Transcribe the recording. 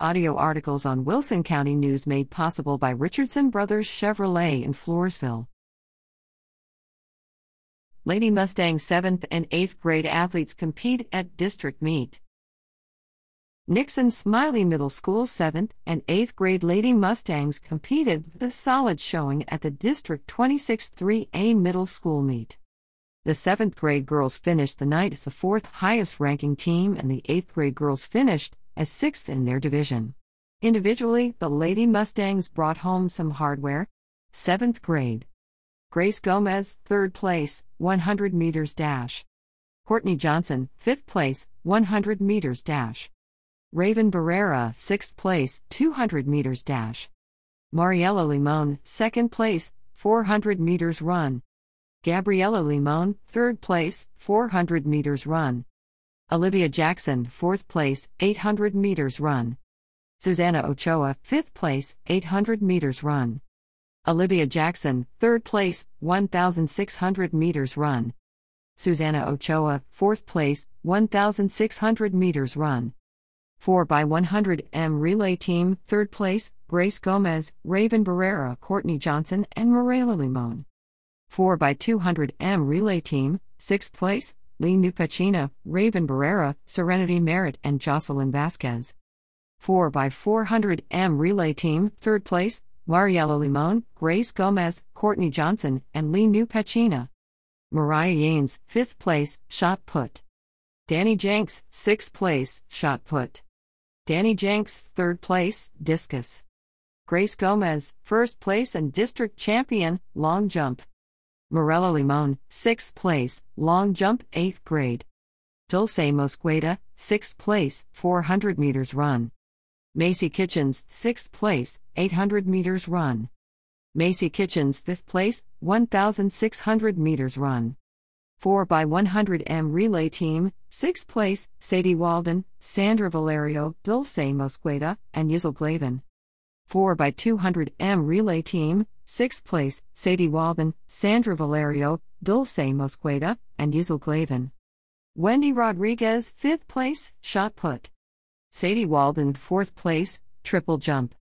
Audio articles on Wilson County News made possible by Richardson Brothers Chevrolet in Floresville. Lady Mustang 7th and 8th grade athletes compete at district meet. Nixon Smiley Middle School 7th and 8th grade Lady Mustangs competed with a solid showing at the District 26 3A Middle School meet. The 7th grade girls finished the night as the fourth highest ranking team, and the 8th grade girls finished as sixth in their division. Individually, the Lady Mustangs brought home some hardware. 7th grade. Grace Gomez, 3rd place, 100 meters dash. Courtney Johnson, 5th place, 100 meters dash. Raven Barrera, 6th place, 200 meters dash. Mariela Limon, 2nd place, 400 meters run. Gabriela Limon, 3rd place, 400 meters run. Olivia Jackson, 4th place, 800 meters run. Susanna Ochoa, 5th place, 800 meters run. Olivia Jackson, 3rd place, 1,600 meters run. Susanna Ochoa, 4th place, 1,600 meters run. 4 by 100 M relay team, 3rd place, Grace Gomez, Raven Barrera, Courtney Johnson, and Morela Limon. 4 by 200 M relay team, 6th place, Lee Nupachina, Raven Barrera, Serenity Merritt, and Jocelyn Vasquez. 4 by 400 M relay team, 3rd place, Mariela Limon, Grace Gomez, Courtney Johnson, and Lee Nupachina. Mariah Yanes, 5th place, shot put. Danny Jenks, 6th place, shot put. Danny Jenks, 3rd place, discus. Grace Gomez, 1st place and district champion, long jump. Morella Limon, 6th place, long jump 8th grade. Dulce Mosqueda, 6th place, 400 meters run. Macy Kitchens, 6th place, 800 meters run. Macy Kitchens, 5th place, 1,600 meters run. 4 by 100 M relay team, 6th place, Sadie Walden, Sandra Valerio, Dulce Mosqueda, and Yizel Glavin. 4 by 200 M relay team, 6th place, Sadie Walden, Sandra Valerio, Dulce Mosqueda, and Yizel Glavin. Wendy Rodriguez, 5th place, shot put. Sadie Walden, 4th place, triple jump.